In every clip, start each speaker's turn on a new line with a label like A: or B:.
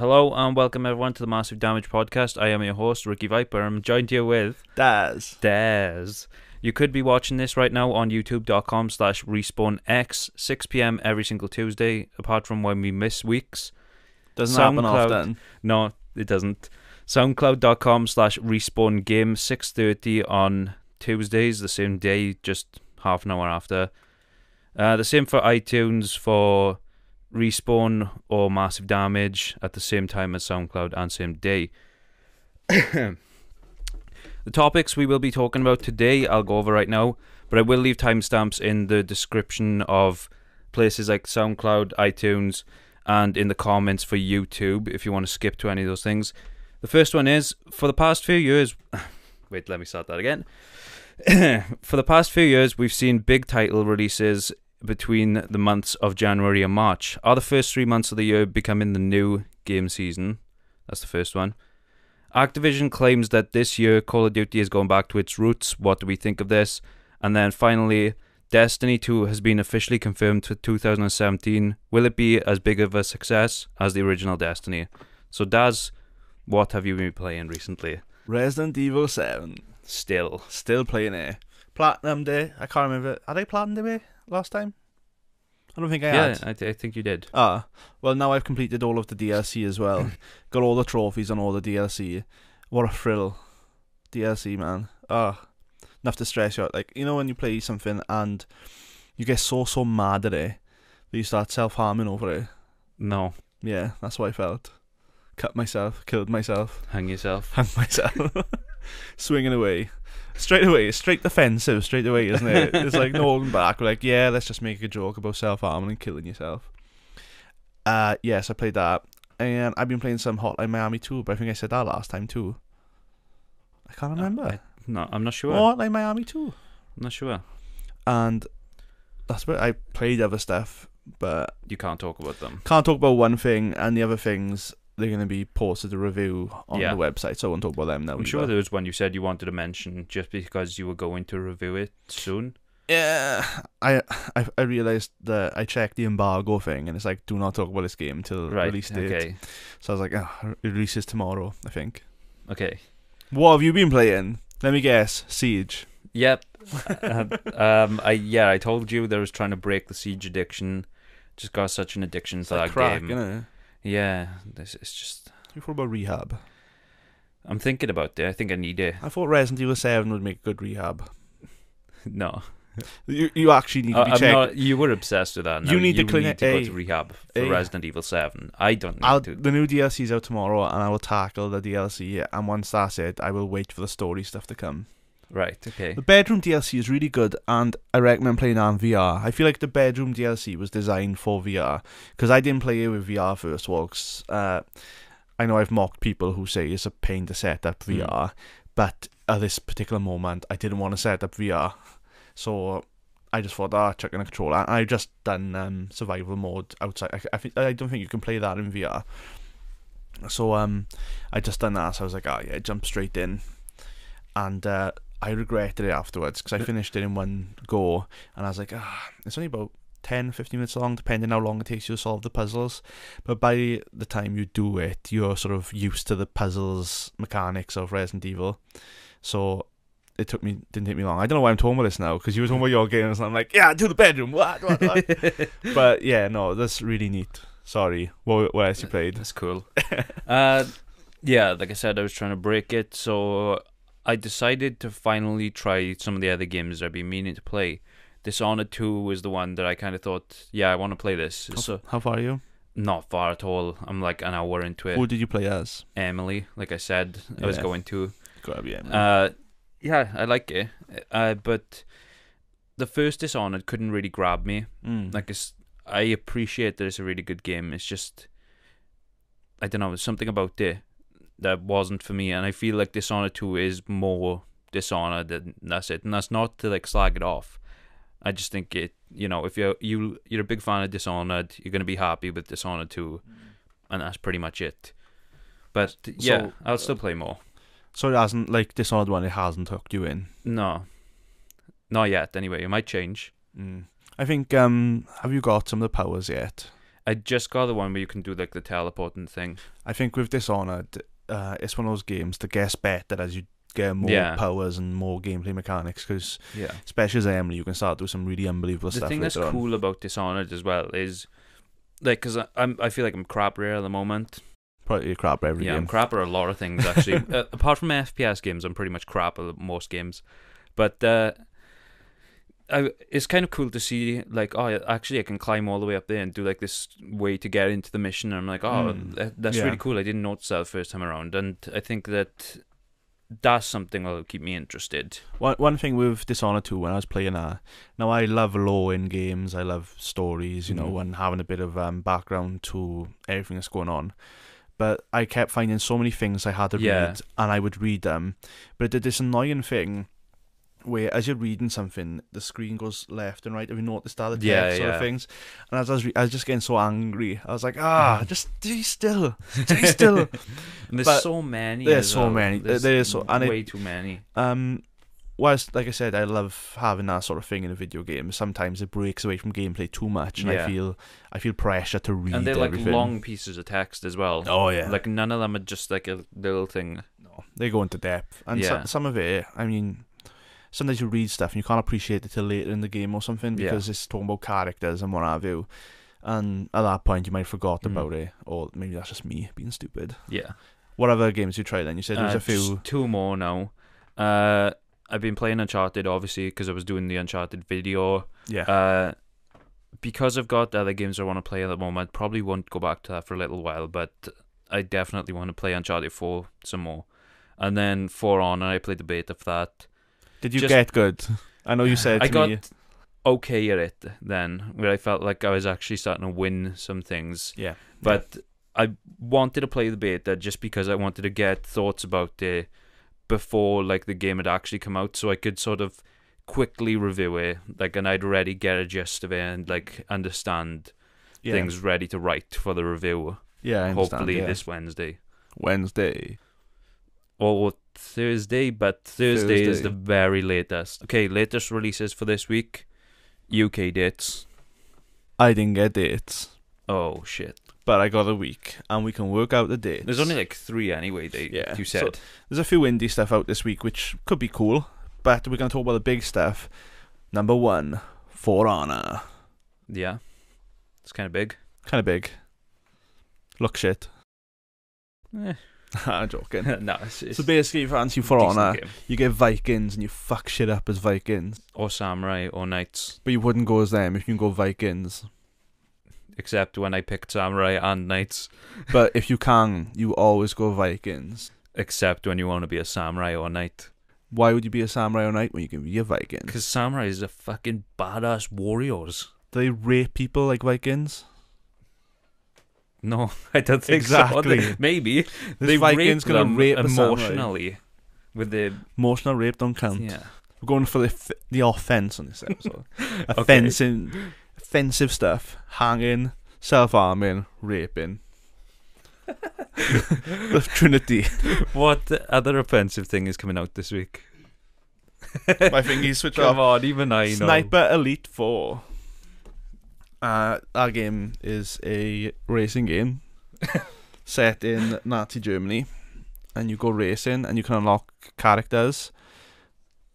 A: Hello and welcome everyone to the Massive Damage Podcast. I am your host, Ricky Viper. I'm joined here with
B: Daz.
A: Daz. You could be watching this right now on youtube.com slash respawnx, 6pm every single Tuesday, apart from when we miss weeks.
B: Doesn't happen
A: SoundCloud.
B: often.
A: No, it doesn't. Soundcloud.com slash respawn game, 6.30 on Tuesdays, the same day, just half an hour after. Uh, the same for iTunes for respawn or massive damage at the same time as SoundCloud and same day. the topics we will be talking about today, I'll go over right now, but I will leave timestamps in the description of places like SoundCloud, iTunes, and in the comments for YouTube if you want to skip to any of those things. The first one is for the past few years. Wait, let me start that again. for the past few years, we've seen big title releases between the months of January and March. Are the first three months of the year becoming the new game season? That's the first one. Activision claims that this year Call of Duty is going back to its roots. What do we think of this? And then finally, Destiny 2 has been officially confirmed for 2017. Will it be as big of a success as the original Destiny? So, Daz, what have you been playing recently?
B: Resident Evil 7.
A: Still.
B: Still playing it. Platinum Day. I can't remember. Are they Platinum Day last time? I don't think I
A: Yeah,
B: had.
A: I, th- I think you did.
B: Ah, well, now I've completed all of the DLC as well. Got all the trophies on all the DLC. What a thrill. DLC, man. Ah, enough to stress you out. Like, you know, when you play something and you get so, so mad at it that you start self harming over it?
A: No.
B: Yeah, that's what I felt. Cut myself, killed myself.
A: Hang yourself.
B: hang myself, swinging away. Straight away, straight defensive, straight away, isn't it? It's like no holding back. We're like, yeah, let's just make a joke about self harming and killing yourself. Uh, yes, I played that, and I've been playing some Hotline Miami too. But I think I said that last time too. I can't remember.
A: I- no, I'm not sure.
B: Oh, Hotline Miami too,
A: I'm not sure.
B: and that's where I played other stuff, but
A: You can't talk about them.
B: can't talk about one thing, and the other things they're going to be posted a review on
A: Yeah.
B: the website, so I won't talk about them now.
A: I'm sure there was one you said you wanted to mention just because you were going to review it soon.
B: Yeah, I I, I realized that I checked the embargo thing, and it's like, do not talk about this game until
A: Right.
B: release date.
A: Okay.
B: So I was like, oh, it releases tomorrow, I think.
A: Okay.
B: What have you been playing? Let me guess. Siege.
A: Yep. Um. I yeah. I told you there was trying to break the siege addiction. Just got such an addiction
B: It's
A: to
B: like
A: that
B: crack,
A: game. Yeah. This it's just.
B: You thought about rehab?
A: I'm thinking about it. I think I need it.
B: I thought Resident Evil Seven would make a good rehab.
A: No.
B: You you actually need to be
A: I'm
B: checked.
A: not. You were obsessed with that.
B: You
A: Now
B: need to
A: you
B: clean
A: need
B: it-
A: to go to rehab for
B: A-
A: Resident Evil Seven. I don't need
B: I'll,
A: to.
B: the new DLC's out tomorrow, and I will tackle the DLC. And once that's it, I will wait for the story stuff to come.
A: Right. Okay.
B: The bedroom DLC is really good, and I recommend playing it on VR. I feel like the bedroom DLC was designed for VR because I didn't play it with VR first. 'cause, uh, I know I've mocked people who say it's a pain to set up. VR, but at this particular moment, I didn't want to set up VR, so I just thought, ah, chuck in a controller. And I just done um, survival mode outside. I, I, think, I don't think you can play that in VR. So um, I just done that. So I was like, ah, yeah, jump straight in, and uh, I regretted it afterwards because I finished it in one go, and I was like, ah, it's only about 10, 15 minutes long, depending how long it takes you to solve the puzzles. But by the time you do it, you're sort of used to the puzzles mechanics of Resident Evil. So it took me didn't take me long. I don't know why I'm talking about this now because you were talking about your games, and I'm like, yeah, do the bedroom, what, what, what. but yeah, no, that's really neat. Sorry, what, what else you played?
A: That's cool. uh, yeah, like I said, I was trying to break it, so I decided to finally try some of the other games I've been meaning to play. Dishonored 2 was the one that I kind of thought, yeah, I want to play this.
B: How,
A: So
B: how far are you?
A: not far at all. I'm like an hour into it.
B: Who did you play as?
A: Emily, like I said, I was going to.
B: Grab you.
A: Uh, yeah, I like it, uh, but the first Dishonored couldn't really grab me.
B: Mm.
A: Like, it's, I appreciate that it's a really good game. It's just, I don't know, something about it that wasn't for me, and I feel like Dishonored Two is more Dishonored than that's it, and that's not to like slag it off. I just think it, you know, if you're you you're a big fan of Dishonored, you're gonna be happy with Dishonored Two, and that's pretty much it. But yeah,
B: So-
A: I'll still play more.
B: So it hasn't like Dishonored one. It hasn't hooked you in.
A: No, not yet. Anyway, it might change.
B: Mm. I think. Um, have you got some of the powers yet?
A: I just got the one where you can do like the teleporting thing.
B: I think with Dishonored, uh, it's one of those games that gets better as you get more
A: Yeah.
B: powers and more gameplay mechanics. Because
A: Yeah.
B: especially as Emily, you can start doing some really unbelievable
A: The
B: stuff.
A: The thing that's
B: on.
A: cool about Dishonored as well is, like, because I'm I feel like I'm crap rare at the moment.
B: Probably crap every
A: yeah, I'm crap at a lot of things actually. uh, apart from FPS games, I'm pretty much crap at most games. But uh, I, it's kind of cool to see, like, oh, actually, I can climb all the way up there and do like this way to get into the mission. And I'm like, oh,
B: Hmm.
A: that, that's
B: Yeah.
A: really cool. I didn't notice that the first time around, and I think that that's something that'll keep me interested.
B: One one thing with Dishonored 2 when I was playing that, now I love lore in games, I love stories, you know,
A: Mhm.
B: and having a bit of um, background to everything that's going on. But I kept finding so many things I had to
A: Yeah.
B: read, and I would read them. But it did this annoying thing where, as you're reading something, the screen goes left and right. Have you noticed that? The text
A: Yeah,
B: sort of things. And as I was, re- I was just getting so angry. I was like, ah, just stay still, stay still.
A: And there's
B: But
A: so many.
B: there's so
A: well.
B: many.
A: There's
B: There is so- and it-
A: way too many.
B: Um, whilst like I said, I love having that sort of thing in a video game. Sometimes it breaks away from gameplay too much, and I feel I feel pressure to read
A: And they're like
B: everything.
A: long pieces of text as well.
B: Oh yeah,
A: Like none of them are just like a little thing.
B: no, they go into depth, and
A: Yeah.
B: some some of it, I mean. Sometimes you read stuff and you can't appreciate it till later in the game or something
A: Yeah.
B: because it's talking about characters and what have you. And at that point, you might have forgot
A: Mm.
B: about it, or maybe that's just me being stupid.
A: Yeah.
B: What other games you tried then? You said there's
A: Uh,
B: a few.
A: two more now. Uh, I've been playing Uncharted obviously because I was doing the Uncharted video.
B: Yeah.
A: Uh, because I've got other games I want to play at the moment, probably won't go back to that for a little while, but I definitely want to play Uncharted 4 some more. And then For Honor, I played the beta for that.
B: Did you
A: just-
B: get good? I know you said
A: I got
B: me.
A: okay at it then, where I felt like I was actually starting to win some things.
B: Yeah.
A: But I wanted to play the beta just because I wanted to get thoughts about it before like the game had actually come out, so I could sort of quickly review it, like, and I'd already get a gist of it and like understand
B: yeah.
A: things ready to write for the review.
B: Yeah,
A: hopefully
B: yeah.
A: this Wednesday
B: Wednesday.
A: or Thursday, but Thursday, is the very latest. Okay, latest releases for this week. UK dates.
B: I didn't get dates,
A: Oh shit!
B: but I got a week, and we can work out the dates.
A: There's only like three anyway. They
B: Yeah,
A: you
B: so-
A: said.
B: There's a few indie stuff out this week, which could be cool, but we're gonna talk about the big stuff. Number one, For Honor,
A: yeah, it's kind of big.
B: kind of big. Look shit.
A: Eh.
B: I'm joking.
A: no, it's, it's
B: So basically, if you fancy For Honor, you get Vikings and you fuck shit up as Vikings,
A: or samurai or knights.
B: but you wouldn't go as them if you can go Vikings.
A: Except when I picked samurai and knights.
B: But if you can, you always go Vikings.
A: Except when you want to be a samurai or knight.
B: Why would you be a samurai or knight when you can be a Viking?
A: Because samurais are fucking badass warriors.
B: Do they rape people like Vikings?
A: No, I don't think
B: Exactly.
A: so. Maybe
B: This
A: they
B: Viking's gonna
A: them
B: rape
A: emotionally with the
B: Emotional rape don't count.
A: yeah.
B: We're going for the f- the offense on this episode.
A: Okay.
B: Offensive, offensive stuff: hanging, self harming, raping. the Trinity.
A: What other offensive thing is coming out this week?
B: My thingy switch
A: Come
B: off.
A: on, even I know.
B: Sniper Elite Four. Uh, that game is a racing game set in Nazi Germany, and you go racing, and you can unlock characters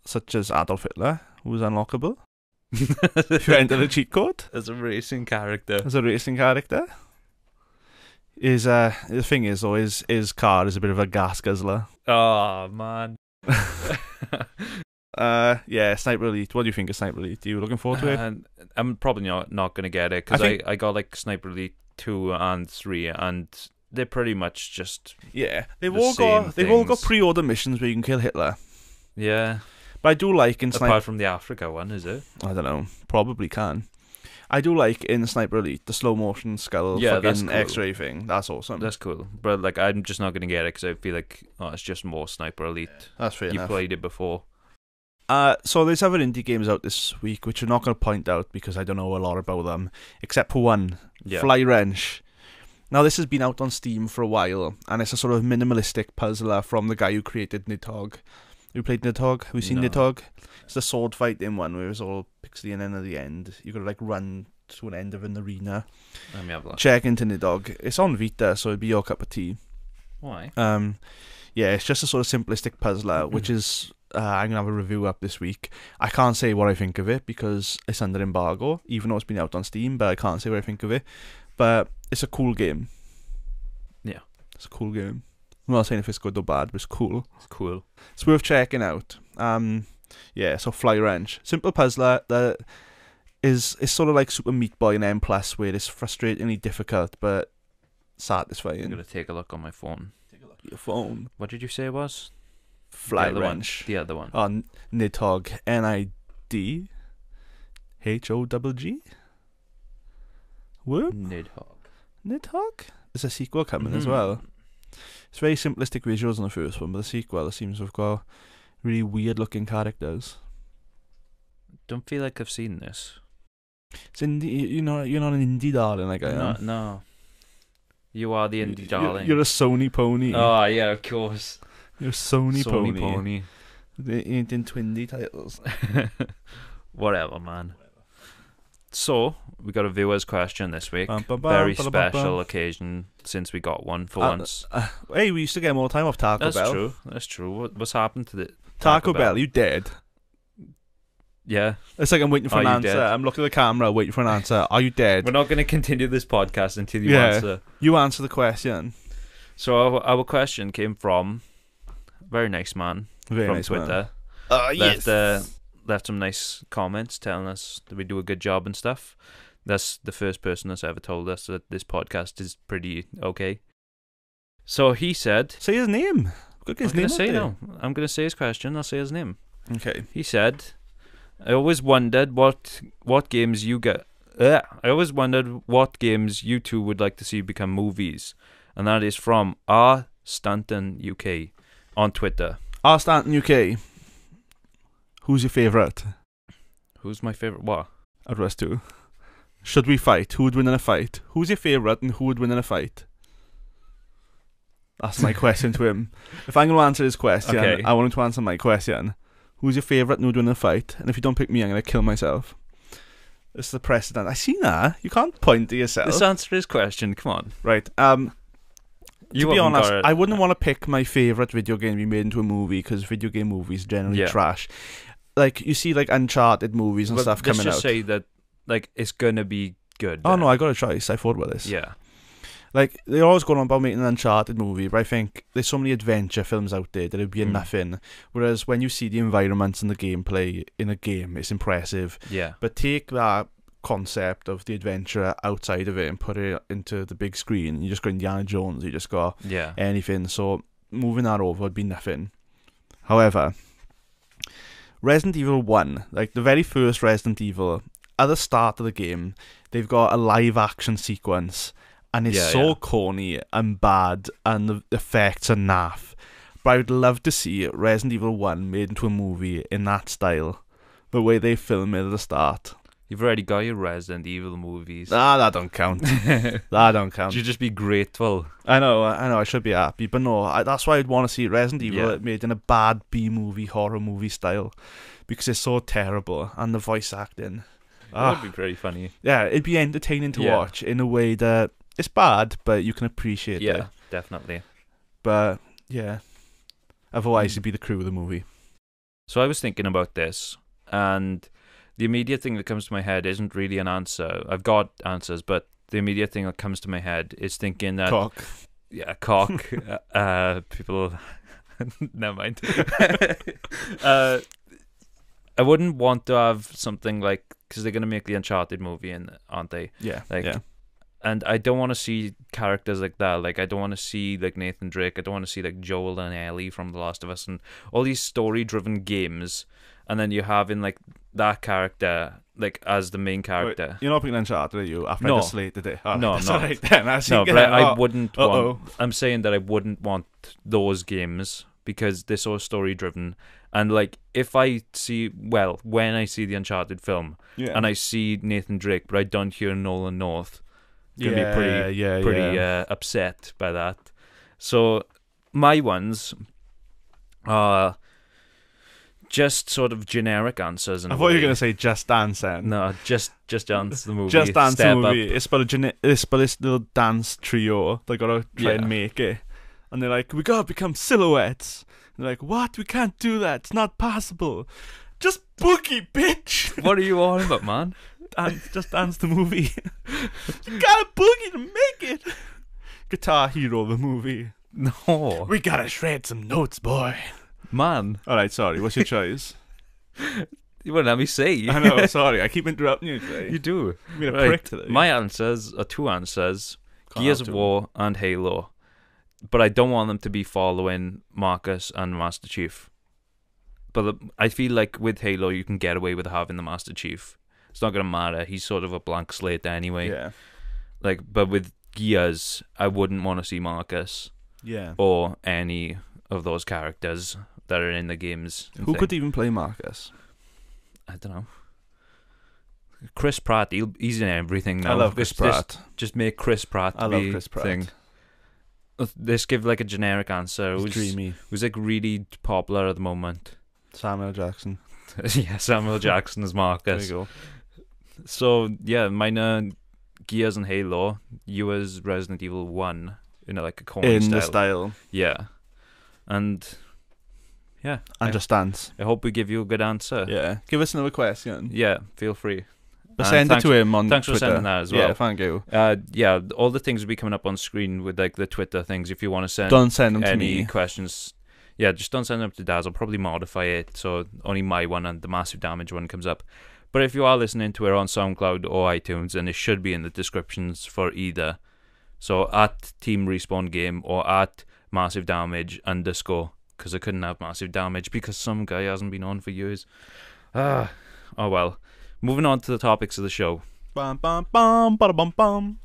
B: such as Adolf Hitler, who's unlockable. if you enter the cheat code
A: As a racing character.
B: as a racing character. Is uh the thing is though his his car is a bit of a gas guzzler.
A: Oh man.
B: Uh yeah, Sniper Elite. What do you think of Sniper Elite? Are you looking forward to it?
A: And I'm probably not not gonna get it because
B: I
A: I,
B: think-
A: I, got like Sniper Elite two and three, and they're pretty much just
B: Yeah, they've
A: the
B: all got they've all got pre-order missions where you can kill Hitler.
A: yeah.
B: But I do like in Sniper.
A: Apart from the Africa one, is it?
B: I don't know. Probably can. I do like in Sniper Elite the slow motion skull
A: Yeah,
B: fucking
A: cool.
B: X-ray thing. That's awesome.
A: That's cool, but like I'm just not gonna get it because I feel like oh, it's just more Sniper Elite.
B: That's fair
A: you
B: enough.
A: played it before.
B: Uh, so there's other indie games out this week which I'm not going to point out because I don't know a lot about them, except for one,
A: Yeah.
B: Fly Wrench. Now this has been out on Steam for a while, and it's a sort of minimalistic puzzler from the guy who created Nidhogg. You played Nidhogg? Have you seen
A: No.
B: Nidhogg? It's the sword fighting one where it's all pixely and then at the end you got to like run to an end of an arena.
A: Let me have a look.
B: Check into Nidhogg. It's on Vita, so it'd be your cup of tea.
A: Why?
B: Um, yeah, it's just a sort of simplistic puzzler, which is uh, I'm gonna have a review up this week. I can't say what I think of it because it's under embargo, even though it's been out on Steam. But I can't say what I think of it. But it's a cool game.
A: Yeah.
B: it's a cool game. I'm not saying if it's good or bad, but it's cool.
A: It's cool.
B: It's worth checking out. Um, yeah, so Fly Wrench, simple puzzler that is is sort of like Super Meat Boy and N Plus, where it's frustratingly difficult but satisfying.
A: I'm gonna take a look on my phone.
B: Take a look at your phone.
A: What did you say it was?
B: Fly
A: the other one. The other one.
B: on Nidhogg, N I D H O double G. Whoop,
A: Nidhogg.
B: Nidhogg. There's a sequel coming as
A: Mhm.
B: well. It's very simplistic visuals on the first one, but the sequel it seems to have got really weird looking characters.
A: Don't feel like I've seen this.
B: It's indie, you know, you're not an indie darling like I am.
A: No, no. You are the indie
B: You're-
A: darling.
B: You're a Sony pony.
A: Oh yeah, of course.
B: You're Sony,
A: Sony
B: pony.
A: pony.
B: They ain't in Twindy titles.
A: Whatever, man. So we got a viewer's question this week.
B: Bum, bum, bum,
A: Very
B: bum,
A: special
B: bum.
A: occasion since we got one for
B: Uh,
A: once.
B: Uh, hey, we used to get more time off Taco Bell.
A: That's
B: Bell.
A: true. That's true. What, what's happened to the
B: Taco, Bell, you dead?
A: Yeah,
B: It's like I'm waiting for
A: Are
B: an
A: you
B: answer.
A: dead?
B: I'm looking at the camera, waiting for an answer. Are you dead?
A: we're not going to continue this podcast until you
B: Yeah.
A: answer.
B: You answer the question.
A: So our, our question came from very nice man
B: Very
A: from
B: nice
A: Twitter.
B: Uh,
A: left uh, left some nice comments telling us that we do a good job and stuff. That's the first person that's ever told us that this podcast is pretty okay. So he said,
B: Say his name. Got
A: "I'm
B: his
A: gonna say
B: up
A: no. I'm gonna say his question. I'll say his name."
B: Okay.
A: He said, "I always wondered what what games you get. Uh, I always wondered what games you two would like to see become movies, and that is from R Stanton UK on Twitter.
B: R. Stanton UK. Who's your favourite?
A: Who's my favorite? What?
B: Of us two. Should we fight? Who would win in a fight? Who's your favourite and who would win in a fight? That's my question to him. If I'm going to answer his question,
A: Okay.
B: I want him to answer my question. Who's your favourite and who would win in a fight? And if you don't pick me, I'm going to kill myself. It's the precedent. I see that. You can't point to yourself.
A: Let's answer his question. Come on.
B: right. Um,
A: You
B: to be honest. I wouldn't want to pick my favorite video game to be made into a movie because video game movies generally
A: Yeah.
B: trash. Like you see, like Uncharted movies and
A: But
B: stuff coming out.
A: let's just say that like it's gonna be good.
B: oh
A: then.
B: no, I got a choice. I thought about this.
A: yeah,
B: Like they're always going on about making an Uncharted movie, but I think there's so many adventure films out there that it'd be
A: Mm.
B: nothing. Whereas when you see the environments and the gameplay in a game, it's impressive.
A: yeah,
B: But take that concept of the adventure outside of it and put it into the big screen. You just got Indiana Jones. You just got
A: yeah.
B: anything. So moving that over would be nothing. However, Resident Evil 1, like the very first Resident Evil, at the start of the game, they've got a live action sequence and it's
A: Yeah,
B: so
A: yeah.
B: corny and bad and the effects are naff. But I would love to see Resident Evil 1 made into a movie in that style. The way they film it at the start.
A: You've already got your Resident Evil movies.
B: Ah, that don't count. that don't count.
A: you just be grateful.
B: I know, I know, I should be happy, but no, I, that's why I'd want to see Resident Evil
A: Yeah.
B: made in a bad B movie, horror movie style, because it's so terrible, and the voice acting.
A: That
B: Ah,
A: would be pretty funny.
B: yeah, it'd be entertaining to
A: Yeah.
B: watch in a way that it's bad, but you can appreciate it.
A: Yeah, definitely.
B: But yeah, otherwise
A: Mm.
B: it'd be the crew of the movie.
A: So I was thinking about this, and the immediate thing that comes to my head isn't really an answer. I've got answers, but the immediate thing that comes to my head is thinking that
B: Cock.
A: yeah, cock. uh, uh, people, never mind. uh, I wouldn't want to have something like because they're gonna make the Uncharted movie, and aren't they?
B: Yeah,
A: Like,
B: yeah,
A: And I don't want to see characters like that. Like I don't want to see like Nathan Drake. I don't want to see like Joel and Ellie from The Last of Us and all these story-driven games. And then you have in like that character like as the main character.
B: Wait, you're not picking Uncharted, are you? After
A: No.
B: I just slated it. Oh,
A: No, not.
B: alright then. I
A: No, but I, I wouldn't
B: Uh-oh.
A: want. I'm saying that I wouldn't want those games because they're so story driven. And like, if I see, well, when I see the Uncharted film
B: Yeah.
A: and I see Nathan Drake, but I don't hear Nolan North, gonna
B: yeah,
A: be pretty,
B: yeah,
A: pretty uh, upset by that. So my ones are just sort of generic answers.
B: I thought you were gonna say Just Dance then.
A: no, just just dance the movie.
B: Just Dance the movie.
A: Up.
B: It's about a gene- it's about this little dance trio. They gotta try
A: Yeah.
B: and make it, and they're like, "We gotta become silhouettes." And they're like, "What? We can't do that. It's not possible. Just boogie, bitch."
A: What are you on about, man?
B: dance, just dance the movie. you gotta boogie to make it. Guitar Hero the movie.
A: No,
B: We gotta shred some notes, boy.
A: Man.
B: All right, sorry. What's your choice?
A: You won't let me say.
B: I know. Sorry, I keep interrupting you today.
A: you do.
B: You've been a
A: Right.
B: prick today.
A: My answers are two answers:
B: Can't
A: Gears
B: have
A: of
B: two.
A: War and Halo. But I don't want them to be following Marcus and Master Chief. But the, I feel like with Halo, you can get away with having the Master Chief. It's not gonna matter. He's sort of a blank slate anyway.
B: Yeah.
A: Like, but with Gears, I wouldn't want to see Marcus
B: Yeah.
A: or any of those characters that are in the games.
B: Who
A: thing.
B: could even play Marcus?
A: I don't know. Chris Pratt, he'll, he's in everything now.
B: I love Chris
A: Just-
B: Pratt.
A: Just, make Chris Pratt
B: I love Chris Pratt.
A: thing. Let's give like a generic answer. Who's,
B: dreamy.
A: who's like really popular at the moment?
B: Samuel Jackson.
A: yeah, Samuel Jackson as
B: There you
A: Marcus.
B: go.
A: So yeah, mine are Gears and Halo. You as Resident Evil One in a, like a corny
B: In
A: style.
B: the style.
A: Yeah, and yeah,
B: And
A: I. I hope we give you a good answer.
B: Yeah. Give us another question.
A: Yeah, feel free.
B: But send it to him on
A: Thanks for
B: Twitter.
A: sending that as
B: Yeah,
A: well.
B: thank you.
A: Uh, yeah, all the things will be coming up on screen with like the Twitter things. If you want to send
B: Don't send them to
A: any
B: me.
A: questions, yeah, just don't send them to Daz. I'll probably modify it so only my one and the massive damage one comes up. But if you are listening to it on SoundCloud or iTunes, and it should be in the descriptions for either, so at Team Respawn Game or at Massive Damage underscore, because I couldn't have Massive Damage because some guy hasn't been on for years. Ah, oh well. Moving on to the topics of the show.
B: Bum, bum, bum, bada, bum, bum.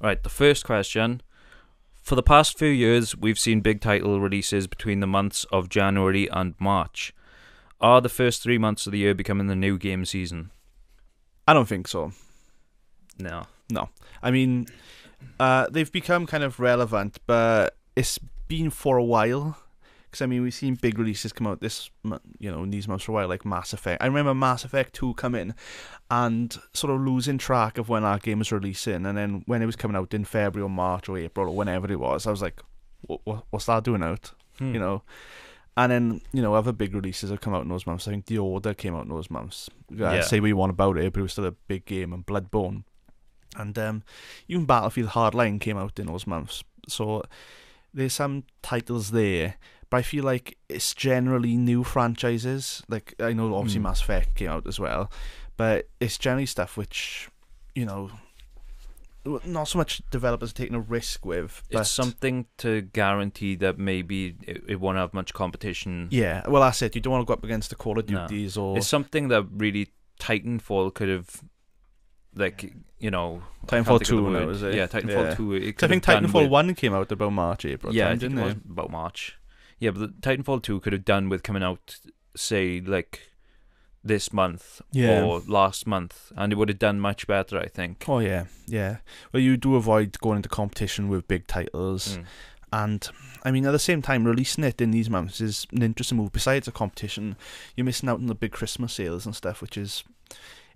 A: Right, the first question. For the past few years, we've seen big title releases between the months of January and March. Are the first three months of the year becoming the new game season?
B: I don't think so.
A: No. No.
B: I mean, uh, they've become kind of relevant, but it's been for a while. Because I mean, we've seen big releases come out this, you know, in these months for a while, like Mass Effect. I remember Mass Effect Two come in, and sort of losing track of when our game was releasing, and then when it was coming out in February or March or April or whenever it was, I was like, what, what, what's that doing out?
A: Hmm.
B: You know. And then, you know, other big releases have come out in those months. I think The Order came out in those months. Uh,
A: Yeah.
B: Say what you want about it, but it was still a big game. And Bloodborne. And um, even Battlefield Hardline came out in those months. So there's some titles there. But I feel like it's generally new franchises. Like, I know obviously
A: Hmm.
B: Mass Effect came out as well. But it's generally stuff which, you know, not so much developers are taking a risk with. But
A: It's something to guarantee that maybe it, it won't have much competition.
B: Yeah, well, that's it. You don't want to go up against the Call of
A: No.
B: Or
A: It's something that really Titanfall could have, like, you know.
B: Titanfall
A: think of the
B: 2 now,
A: word.
B: is it?
A: Yeah, Titanfall
B: Yeah.
A: 2. It
B: 'Cause I think Titanfall
A: with-
B: 1 came out about March, April.
A: Yeah, I
B: time,
A: think
B: didn't
A: it was about March. Yeah, but the Titanfall 2 could have done with coming out, say, like this month
B: Yeah.
A: or last month, and it would have done much better, I think.
B: Oh, yeah, yeah. Well, you do avoid going into competition with big titles.
A: Mm.
B: And, I mean, at the same time, releasing it in these months is an interesting move. Besides a competition, you're missing out on the big Christmas sales and stuff, which is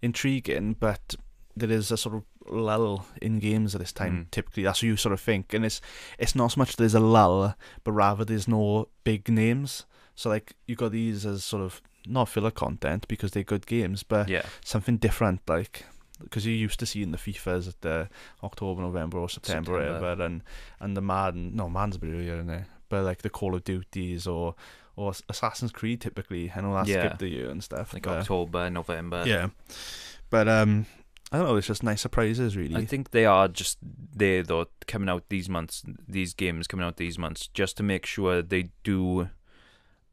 B: intriguing, but there is a sort of lull in games at this time.
A: Mm.
B: Typically, that's what you sort of think, and it's it's not so much there's a lull, but rather there's no big names. So like you got these as sort of not filler content because they're good games, but
A: Yeah,
B: something different, like because you're used to seeing the FIFAs at the October, November, or September,
A: September.
B: whatever, and and the Madden. No, Madden's a bit earlier, it? But like the Call of Duties or or Assassin's Creed, typically, I know that's
A: Yeah.
B: skipped the year and stuff.
A: like
B: but-
A: October, November.
B: yeah, but um, I don't know. It's just nice surprises, really.
A: I think they are just there though, coming out these months, these games coming out these months, just to make sure they do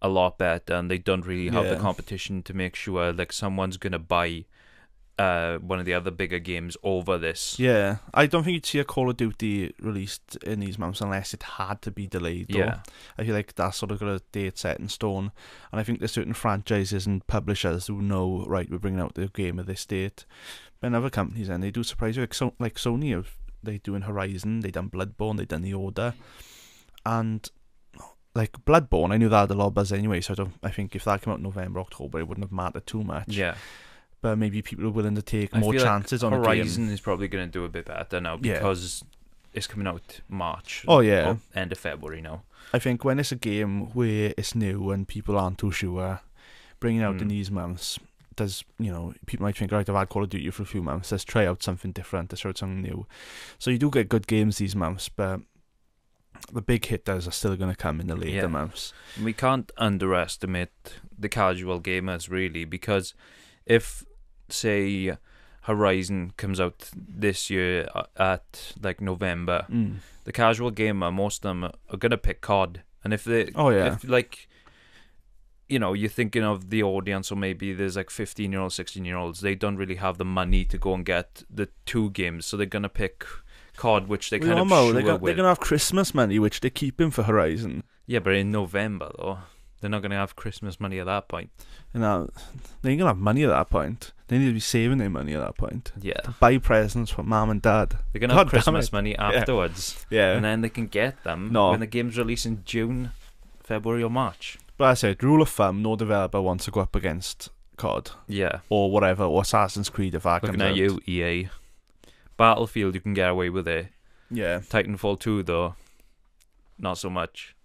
A: a lot better and they don't really have the competition to make sure like someone's gonna buy uh one of the other bigger games over this.
B: Yeah, I don't think you'd see a Call of Duty released in these months unless it had to be delayed. Though.
A: Yeah.
B: I feel like that's sort of got a date set in stone, and I think there's certain franchises and publishers who know right we're bringing out the game at this date. But in other companies, and they do surprise you, like, so, like Sony, they doing Horizon, they done Bloodborne, they done The Order, and like Bloodborne, I knew that had a lot of buzz anyway, so I don't. I think if that came out in November, October, it wouldn't have mattered too much.
A: Yeah,
B: But maybe people are willing to take
A: I
B: more
A: feel like
B: chances on a game.
A: Horizon is probably going to do a bit better now
B: Yeah.
A: because it's coming out March.
B: Oh, yeah.
A: or end of February now.
B: I think when it's a game where it's new and people aren't too sure, bringing out in
A: Mm.
B: these months does you know people might think right I've had Call of Duty for a few months let's try out something different let's try out something new so you do get good games these months but the big hitters are still going to come in the later
A: Yeah.
B: months
A: We can't underestimate the casual gamers really because if say Horizon comes out this year uh, at like November,
B: mm.
A: the casual gamer most of them are gonna pick COD, and if they
B: oh yeah.
A: if like you know you're thinking of the audience or maybe there's like 15 year olds 16 year olds they don't really have the money to go and get the two games. So they're gonna pick cod which they
B: We
A: kind of
B: know
A: sure
B: they're, go- they're to have Christmas money which they're keeping for Horizon.
A: Yeah but in november though they're not gonna have christmas money at that point.
B: You know they ain't going to have money at that point. They need to be saving their money at that point.
A: Yeah.
B: To buy presents for mom and dad.
A: They're gonna have christmas money afterwards.
B: Yeah.
A: And then they can get them
B: No.
A: when the game's released in june february or march.
B: But I said rule of thumb no developer wants to go up against COD.
A: Yeah.
B: Or whatever, or Assassin's Creed if that
A: looking
B: comes
A: at you ea battlefield you can get away with it.
B: Yeah.
A: Titanfall 2, though, not so much.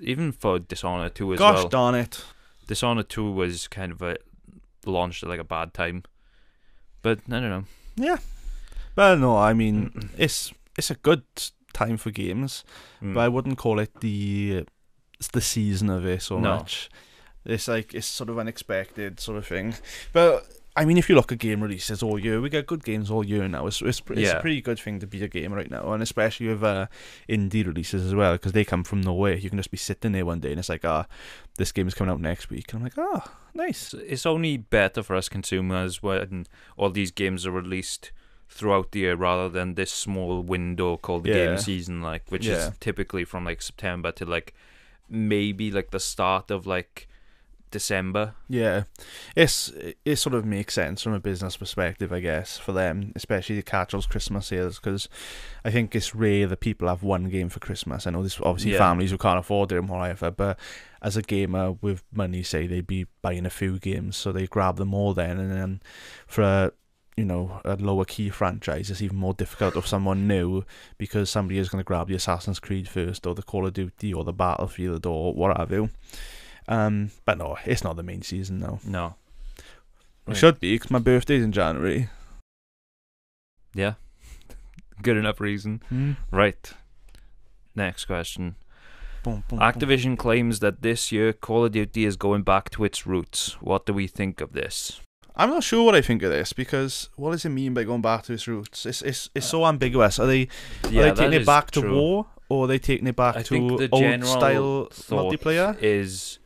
A: Even for Dishonored 2 as
B: Gosh
A: well.
B: darn it.
A: Dishonored 2 was kind of a launched at like a bad time. But I don't know.
B: Yeah. But no, I mean
A: Mm-mm.
B: it's it's a good time for games,
A: Mm.
B: but I wouldn't call it the it's the season of it so
A: No.
B: much. It's like it's sort of unexpected sort of thing. But I mean, if you look at game releases all year, we get good games all year now. It's it's, it's
A: Yeah.
B: a pretty good thing to be a gamer right now, and especially with uh, indie releases as well, because they come from nowhere. You can just be sitting there one day and it's like, ah, this game is coming out next week, and I'm like, ah, nice.
A: It's- it's only better for us consumers when all these games are released throughout the year rather than this small window called the
B: Yeah.
A: game season, like which
B: Yeah.
A: is typically from like September to like maybe like the start of like December.
B: Yeah, it's it sort of makes sense from a business perspective, I guess, for them, especially to catch those Christmas sales, because I think it's rare that people have one game for Christmas. I know there's obviously
A: Yeah.
B: families who can't afford it or whatever, but as a gamer with money, say they'd be buying a few games, so they grab them all then, and then for a you know a lower key franchise, it's even more difficult if someone new because somebody is going to grab the Assassin's Creed first, or the Call of Duty, or the Battlefield, or what have you. Um, but no, it's not the main season now.
A: No.
B: It should be because my birthday's in January.
A: Yeah. Good enough reason. Right. Next question.
B: Boom, boom, boom.
A: Activision claims that this year Call of Duty is going back to its roots. What do we think of this?
B: I'm not sure what I think of this because what does it mean by going back to its roots? It's it's it's so ambiguous. Are they are they taking it back to war or are they taking it back
A: I
B: to
A: think the
B: old
A: general
B: style multiplayer?
A: is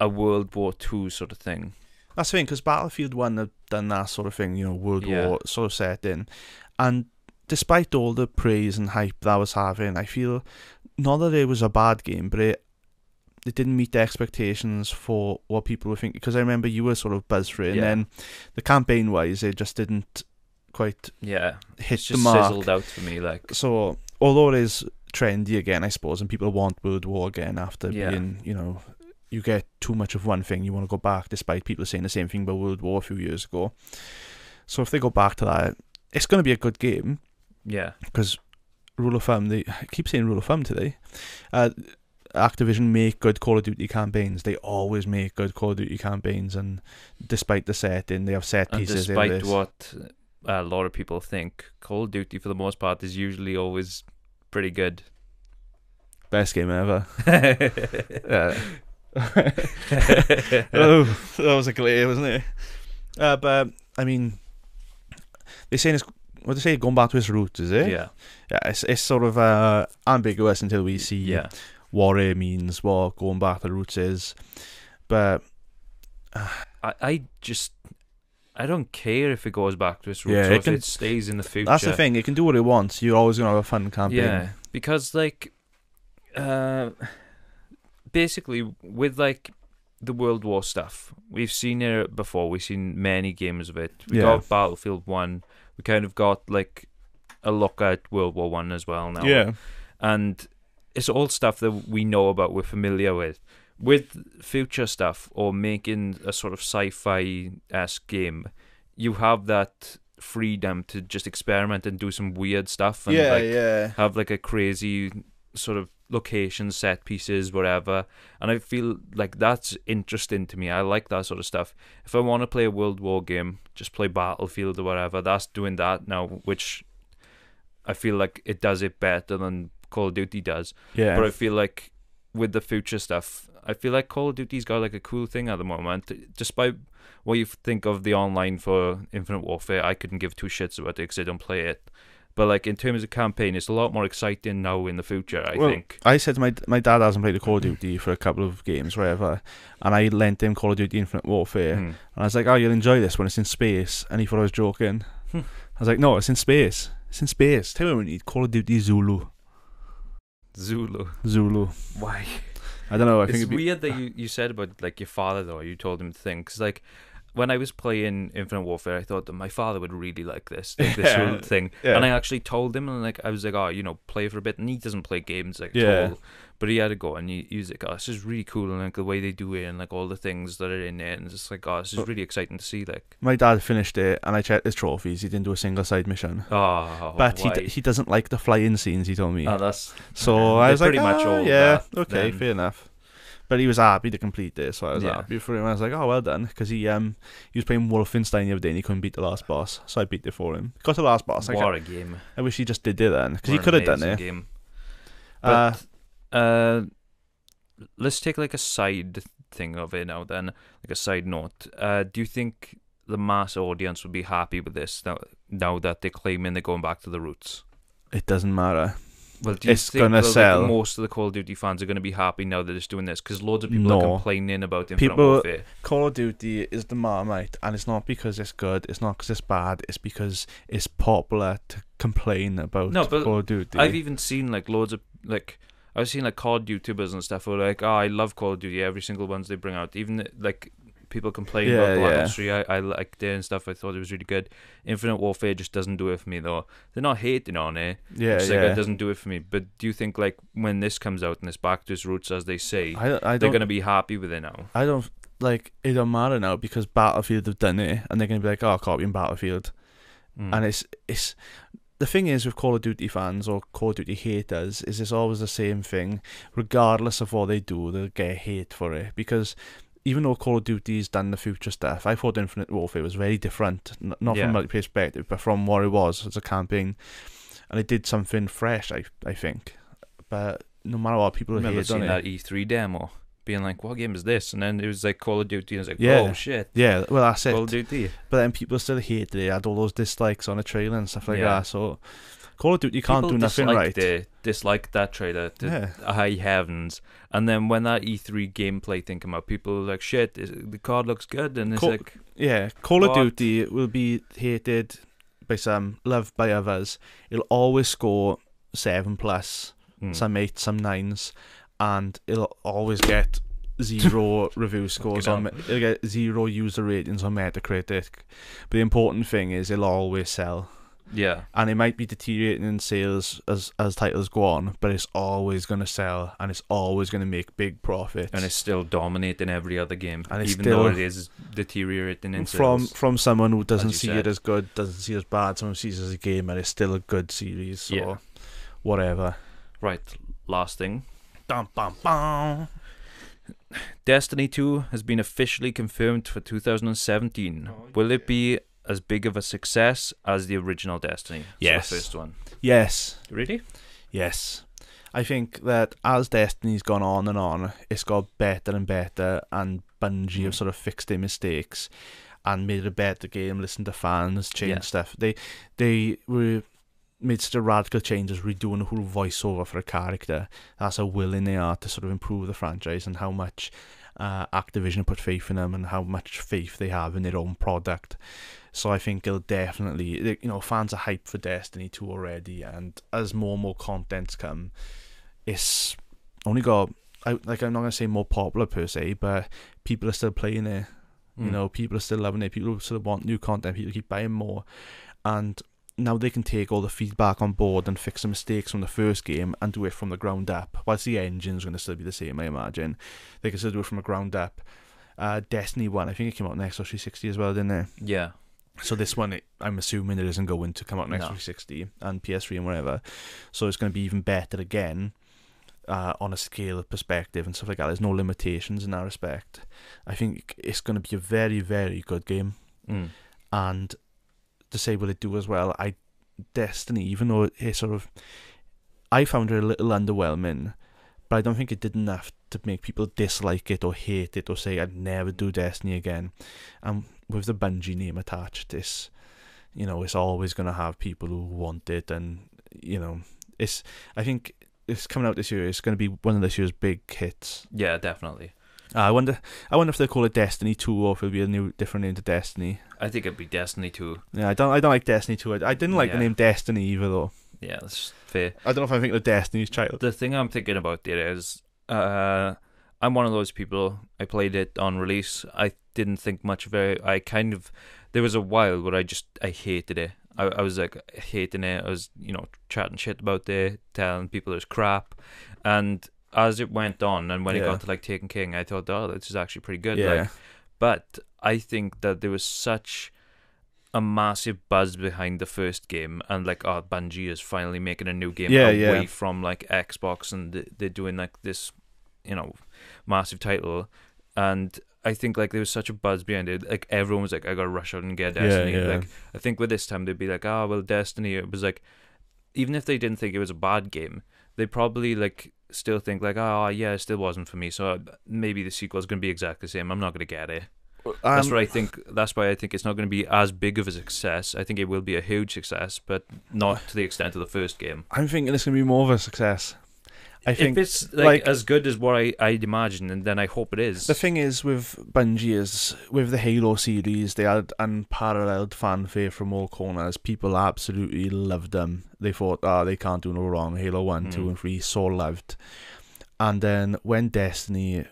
A: a World War Two sort of thing.
B: That's the thing because Battlefield One have done that sort of thing, you know, World
A: Yeah.
B: War sort of setting, and despite all the praise and hype that was having, I feel not that it was a bad game, but it it didn't meet the expectations for what people were thinking. Because I remember you were sort of buzzed for it,
A: Yeah.
B: and then the campaign wise, it just didn't quite
A: Yeah,
B: hit the
A: just
B: mark.
A: sizzled out for me. Like,
B: So although it is trendy again, I suppose, and people want World War again after
A: Yeah.
B: being, you know, you get too much of one thing, you want to go back, despite people saying the same thing about World War a few years ago. So if they go back to that, it's going to be a good game
A: yeah,
B: because rule of thumb, they I keep saying rule of thumb today. Uh, Activision make good Call of Duty campaigns. They always make good Call of Duty campaigns, and despite the setting, they have set
A: and
B: pieces. in
A: despite what a lot of people think, Call of Duty for the most part is usually always pretty good.
B: best game ever. Yeah. oh, that was a glare, wasn't it? Uh, but I mean, they're saying it's what they say going back to its roots, is it?
A: yeah,
B: Yeah, it's it's sort of uh, ambiguous until we see
A: yeah.
B: what it means, what going back to the roots is. But
A: I, I just, I don't care if it goes back to its roots
B: Yeah,
A: or
B: it
A: if
B: can-
A: it stays in the future.
B: that's the thing; it can do what it wants. You're always gonna have a fun campaign.
A: Yeah, because like, uh, basically with like the World War stuff, we've seen it before. We've seen many games of it. We
B: Yeah.
A: got Battlefield One. We kind of got like a look at World War One as well now.
B: yeah,
A: and it's all stuff that we know about, we're familiar with. With future stuff or making a sort of sci-fi esque game, you have that freedom to just experiment and do some weird stuff and
B: yeah,
A: like
B: yeah.
A: have like a crazy sort of location set pieces whatever. And i feel like that's interesting to me. I like that sort of stuff. If i want to play a world war game just play battlefield or whatever that's doing that now which i feel like it does it better than call of duty does.
B: Yeah.
A: but i feel like with the future stuff i feel like call of duty's got like a cool thing at the moment. Despite what you think of the online for infinite warfare i couldn't give two shits about it because i don't play it but like in terms of campaign it's a lot more exciting now in the future i
B: Well,
A: think
B: I said my my dad hasn't played a Call of Duty for a couple of games, whatever, and I lent him Call of Duty Infinite Warfare,
A: Hmm.
B: and I was like, "Oh, you'll enjoy this when it's in space," and he thought I was joking. I was like, "No, it's in space. It's in space. Tell me when you need Call of Duty Zulu,
A: zulu
B: Zulu.
A: why
B: I don't know. I
A: it's
B: think be,
A: weird that you, you said about like your father though. You told him to think like when I was playing Infinite Warfare, I thought that my father would really like this, like this
B: Yeah.
A: whole thing.
B: Yeah.
A: And I actually told him, and like I was like, oh, you know, play for a bit. And he doesn't play games like
B: Yeah.
A: at all. But he had to go, and he, he was like, oh, this is really cool, and like the way they do it, and like all the things that are in it, and it's just like, oh, this is really exciting to see. Like,
B: my dad finished it, and I checked his trophies. He didn't do a single side mission,
A: oh,
B: but he
A: why?
B: d- he doesn't like the flying scenes. He told me.
A: oh, that's
B: So I
A: They're
B: was like,
A: pretty much
B: "Ah,
A: all
B: yeah,
A: that
B: okay,
A: then."
B: fair enough. But he was happy to complete this, so I was
A: Yeah.
B: happy for him. I was like, oh, well done, because he um he was playing Wolfenstein the other day and he couldn't beat the last boss, so I beat it for him. Got the last boss. Like,
A: what a game.
B: I wish he just did it then, because he
A: What an
B: could have done
A: amazing
B: it.
A: Game.
B: Uh,
A: But uh, let's take like a side thing of it now. Then, like a side note. Uh, do you think the mass audience would be happy with this now? Now that they're claiming they're going back to the roots.
B: it doesn't matter.
A: Well, do you
B: It's
A: think
B: gonna
A: that, like, most of the Call of Duty fans are going to be happy now that it's doing this? Because loads of people are complaining about Infinite
B: People-
A: Warfare.
B: Call of Duty is the marmite, and it's not because it's good. It's not because it's bad. It's because it's popular to complain about
A: No, but
B: Call of Duty.
A: I've even seen like loads of like I've seen like COD YouTubers and stuff who are like, oh, I love Call of Duty. Every single ones they bring out, even like people complain
B: Yeah,
A: about Black
B: yeah.
A: Ops 3. I, I liked it and stuff. I thought it was really good. Infinite Warfare just doesn't do it for me though. They're not hating on it.
B: yeah,
A: It's
B: yeah.
A: like it doesn't do it for me. But do you think like when this comes out and it's back to its roots as they say,
B: I, I
A: they're
B: don't.
A: gonna be happy with it now?
B: I don't like. It don't matter now because Battlefield have done it, and they're gonna be like, "Oh, copying Battlefield."
A: Mm.
B: and it's it's the thing is with Call of Duty fans or Call of Duty haters is it's always the same thing. Regardless of what they do, they'll get hate for it because even though Call of Duty's done the future stuff, I thought Infinite Warfare was very different, N- not
A: Yeah.
B: from a multiplayer perspective, but from what it was as a campaign, and it did something fresh. I I think, but no matter what, people have
A: remember
B: on
A: seeing
B: it.
A: that E3 demo, being like, "What game is this?" And then it was like Call of Duty, and I was like,
B: Yeah.
A: "Oh shit,
B: Yeah, well that's it.
A: Call of Duty."
B: But then people still hated it. Had all those dislikes on the trailer and stuff like
A: Yeah.
B: that. So Call of Duty can't
A: People
B: do nothing right.
A: It, disliked that trailer to
B: Yeah.
A: high heavens, and then when that E3 gameplay thing came out, people were like, "Shit, is, the card looks good," and it's
B: Call-
A: like,
B: Yeah, Call of
A: What?
B: Duty will be hated by some, loved by others. It'll always score seven plus,
A: hmm.
B: some eight, some nines, and it'll always get zero review scores on. It'll get zero user ratings on Metacritic. But the important thing is it'll always sell,
A: yeah,
B: and it might be deteriorating in sales as as titles go on, but it's always gonna sell, and it's always gonna make big profits.
A: and it's still dominating every other game,
B: And
A: even
B: still-
A: though it is deteriorating in
B: from
A: sales.
B: from someone who doesn't see
A: said.
B: it as good, doesn't see it as bad, someone sees it as a game, and it's still a good series. So
A: Yeah.
B: whatever.
A: Right, last thing.
B: Dum, bum, bum.
A: Destiny 2 has been officially confirmed for 2017.
B: Oh,
A: Will it be as big of a success as the original Destiny? So
B: Yes.
A: the first one.
B: Yes,
A: Really?
B: yes. I think that as Destiny's gone on and on, it's got better and better, and Bungie have
A: Mm.
B: sort of fixed their mistakes and made it a better game. Listened to fans, changed
A: Yeah.
B: stuff. They they were made such a radical changes, redoing the whole voiceover for a character. That's how willing they are to sort of improve the franchise and how much uh, Activision put faith in them and how much faith they have in their own product. So I think it'll definitely, you know, fans are hyped for Destiny 2 already, and as more and more contents come, it's only got, I, like, I'm not going to say more popular per se, but people are still playing it. You
A: Mm.
B: know, people are still loving it. People still want new content. People keep buying more, and now they can take all the feedback on board and fix the mistakes from the first game and do it from the ground up. Whilst the engine's going to still be the same, I imagine, they can still do it from the ground up. Uh, Destiny One, I think it came out Xbox 360 as well, didn't it?
A: Yeah.
B: So this one, it, I'm assuming it isn't going to come out Xbox
A: No.
B: 360 and PS3 and whatever. So it's going to be even better again uh, on a scale of perspective and stuff like that. There's no limitations in that respect. I think it's going to be a very, very good game.
A: Mm.
B: And to say will it do as well, I Destiny, even though it sort of, I found it a little underwhelming, but I don't think it did enough to make people dislike it or hate it or say I'd never do Destiny again. And with the Bungie name attached, it's, you know, it's always going to have people who want it, and you know, it's. I think it's coming out this year. It's going to be one of this year's big hits.
A: Yeah, definitely.
B: Uh, I wonder. I wonder if they call it Destiny Two or if it'll be a new, different name to Destiny.
A: I think it'd be Destiny 2.
B: Yeah, I don't. I don't like Destiny Two. I, I didn't like the name Destiny either, though.
A: Yeah, that's fair.
B: I don't know if I think the Destiny's Child.
A: The thing I'm thinking about there is, uh, I'm one of those people. I played it on release. I didn't think much of it. I kind of, there was a while where I just I hated it. I, I was like hating it. I was you know chatting shit about it, telling people it's crap, and as it went on and when it got to like Taken King, I thought, oh, this is actually pretty good.
B: yeah,
A: Like, but I think that there was such a massive buzz behind the first game, and like, oh, Bungie is finally making a new game
B: Yeah,
A: away
B: yeah.
A: from like Xbox, and they're doing like this, you know, massive title, and I think like there was such a buzz behind it. Like everyone was like, I gotta rush out and get
B: Yeah,
A: Destiny.
B: yeah.
A: Like I think with this time they'd be like, oh well, Destiny. It was like, even if they didn't think it was a bad game, they probably like still think like, oh yeah, it still wasn't for me. So maybe the sequel's gonna be exactly the same. I'm not gonna get it. That's
B: Um,
A: what I think. That's why I think it's not going to be as big of a success. I think it will be a huge success, but not to the extent of the first game.
B: I'm thinking it's gonna be more of a success. I think
A: if it's like,
B: like-
A: as good as what I, I'd imagine, and then I hope it is.
B: the thing is with Bungie is with the Halo series, they had unparalleled fanfare from all corners. People absolutely loved them. They thought, oh, they can't do no wrong. Halo One, Two,
A: Mm.
B: and Three, so loved. And then when Destiny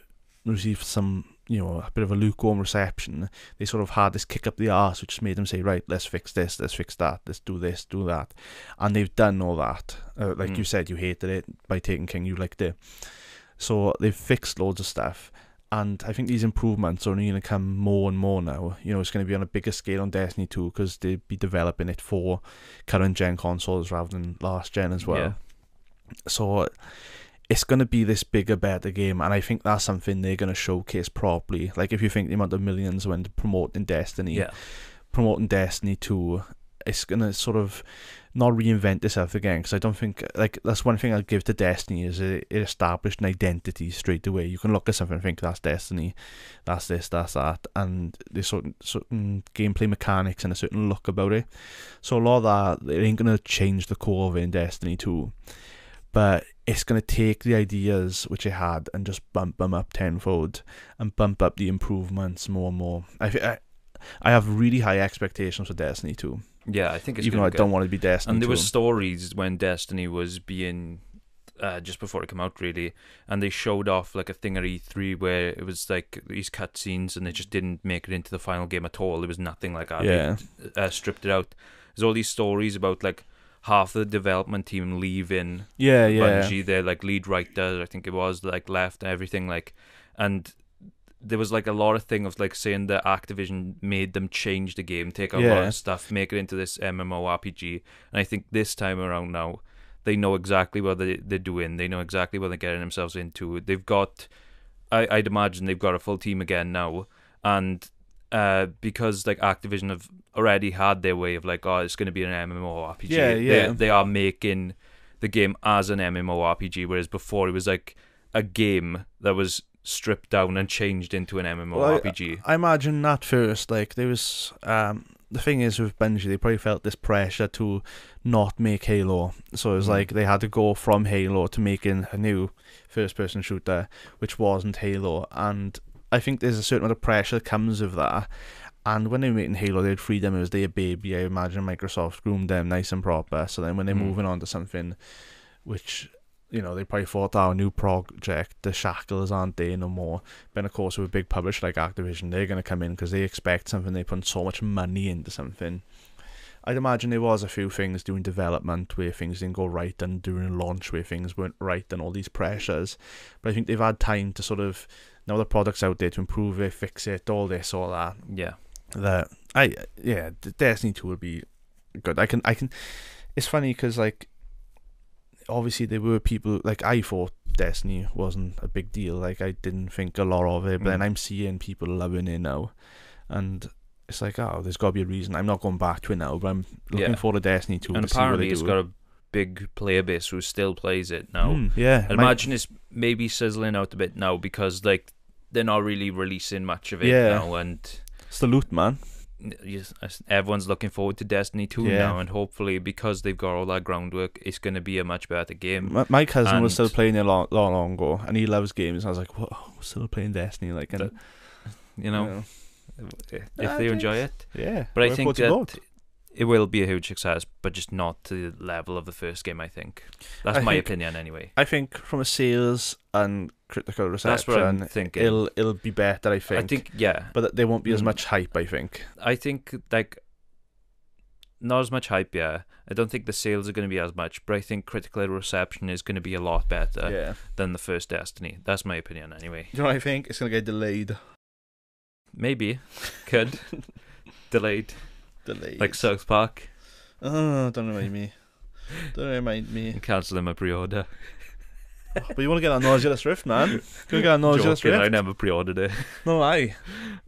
B: received some, you know, a bit of a lukewarm reception, they sort of had this kick up the arse, which made them say, right, let's fix this, let's fix that, let's do this, do that, and they've done all that. Uh, like
A: Mm.
B: you said, you hated it by Taken King, you liked it, so they've fixed loads of stuff. And I think these improvements are only going to come more and more now. You know, it's going to be on a bigger scale on Destiny 2 because they'll be developing it for current gen consoles rather than last gen as well.
A: Yeah.
B: So it's going to be this bigger, better game, and I think that's something they're going to showcase properly. Like if you think the amount of millions went promoting Destiny,
A: yeah,
B: promoting Destiny 2, it's going to sort of not reinvent itself again. Because I don't think like that's one thing I'll give to Destiny is it, it established an identity straight away. You can look at something and think that's Destiny, that's this, that's that, and there's certain certain gameplay mechanics and a certain look about it. So a lot of that it ain't going to change the core of it in Destiny 2 but it's going to take the ideas which I had and just bump them up tenfold and bump up the improvements more and more. I I, I have really high expectations for Destiny 2,
A: yeah. I think it's
B: even though I don't want it to be Destiny
A: And there
B: 2.
A: was stories when Destiny was being. Uh, just before it came out, really, and they showed off like a thing at E3 where it was like these cutscenes, and they just didn't make it into the final game at all. There was nothing like that. They
B: yeah,
A: uh, stripped it out. There's all these stories about like half the development team leaving
B: yeah, yeah.
A: Bungie, their like lead writer, I think it was, like left and everything, like, and there was like a lot of thing of like saying that Activision made them change the game, take a lot of stuff, make it into this MMORPG, and I think this time around now, they know exactly what they, they're doing. They know exactly what they're getting themselves into. They've got, I, I'd imagine they've got a full team again now, and uh, because like Activision have already had their way of like, oh, it's going to be an MMORPG.
B: Yeah,
A: They-
B: yeah.
A: They, are making the game as an MMORPG, whereas before it was like a game that was stripped down and changed into an MMORPG.
B: I imagine that first, like there was um the thing is with Bungie, they probably felt this pressure to not make Halo, so it was
A: Mhm.
B: like they had to go from Halo to making a new first-person shooter, which wasn't Halo, and I think there's a certain amount of pressure that comes with that. And when they were making Halo, they had freedom. It was their baby. I imagine Microsoft groomed them nice and proper. So then when they're
A: Mm.
B: moving on to something, which you know they probably thought, our new project, the shackles aren't there no more. But of course, with a big publisher like Activision, they're going to come in because they expect something. They put so much money into something, I'd imagine there was a few things during development where things didn't go right, and during launch where things weren't right, and all these pressures. But I think they've had time to sort of now the product's out there to improve it, fix it, all this, all that.
A: Yeah.
B: That I yeah, Destiny Two will be good. I can I can. It's funny because like obviously there were people like I thought Destiny wasn't a big deal. Like I didn't think a lot of it, but then
A: Mm.
B: I'm seeing people loving it now, and it's like oh, there's got to be a reason. I'm not going back to it now, but I'm looking
A: Yeah.
B: for the Destiny Two.
A: and
B: to
A: apparently it's got a big player base who still plays it now.
B: Mm, yeah,
A: I
B: my-
A: imagine it's maybe sizzling out a bit now because like they're not really releasing much of it
B: Yeah.
A: now, and
B: salute, man.
A: yes, everyone's looking forward to Destiny 2
B: Yeah.
A: now, and hopefully because they've got all that groundwork, it's going to be a much better game.
B: My, my cousin was still playing it long, long, long ago, and he loves games. I was like, whoa, still playing Destiny, like, and
A: That- You know, if they enjoy it,
B: yeah.
A: but I think
B: what's it
A: that it will be a huge success, but just not to the level of the first game. I think that's
B: I
A: my
B: think-
A: opinion anyway.
B: I think from a sales and critical reception,
A: That's what I'm thinking.
B: it'll it'll be better. I think.
A: I think yeah,
B: but there won't be as
A: Mm.
B: much hype. I think.
A: I think like not as much hype. Yeah, I don't think the sales are going to be as much, but I think critical reception is going to be a lot better
B: yeah.
A: than the first Destiny. That's my opinion anyway.
B: You know what I think? It's gonna get delayed.
A: Maybe could delayed Like South Park.
B: Oh, don't remind me. Don't remind me.
A: Cancelling my pre-order.
B: but you want to get that Nosulus Rift, man? You want to get that Nosulus
A: Joking, I never pre-ordered it.
B: No, I.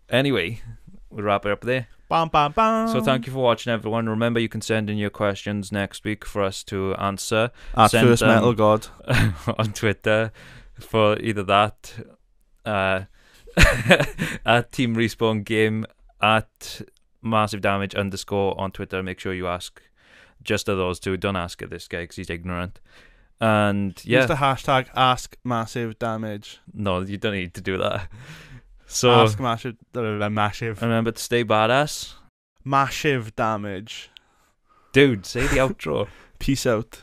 A: Anyway, we'll wrap it up there.
B: Bam, bam, bam.
A: So thank you for watching, everyone. Remember, you can send in your questions next week for us to answer
B: At
A: Send
B: first metal god.
A: on Twitter for either that, uh, at Team Respawn Game, at Massive Damage underscore on Twitter. Make sure you ask just of those two. Don't ask it this guy because he's ignorant. And yeah,
B: Use the hashtag ask massive damage.
A: no, you don't need to do that. So
B: ask massive, uh, massive,
A: remember to stay badass,
B: massive damage.
A: dude. Say the outro.
B: Peace out.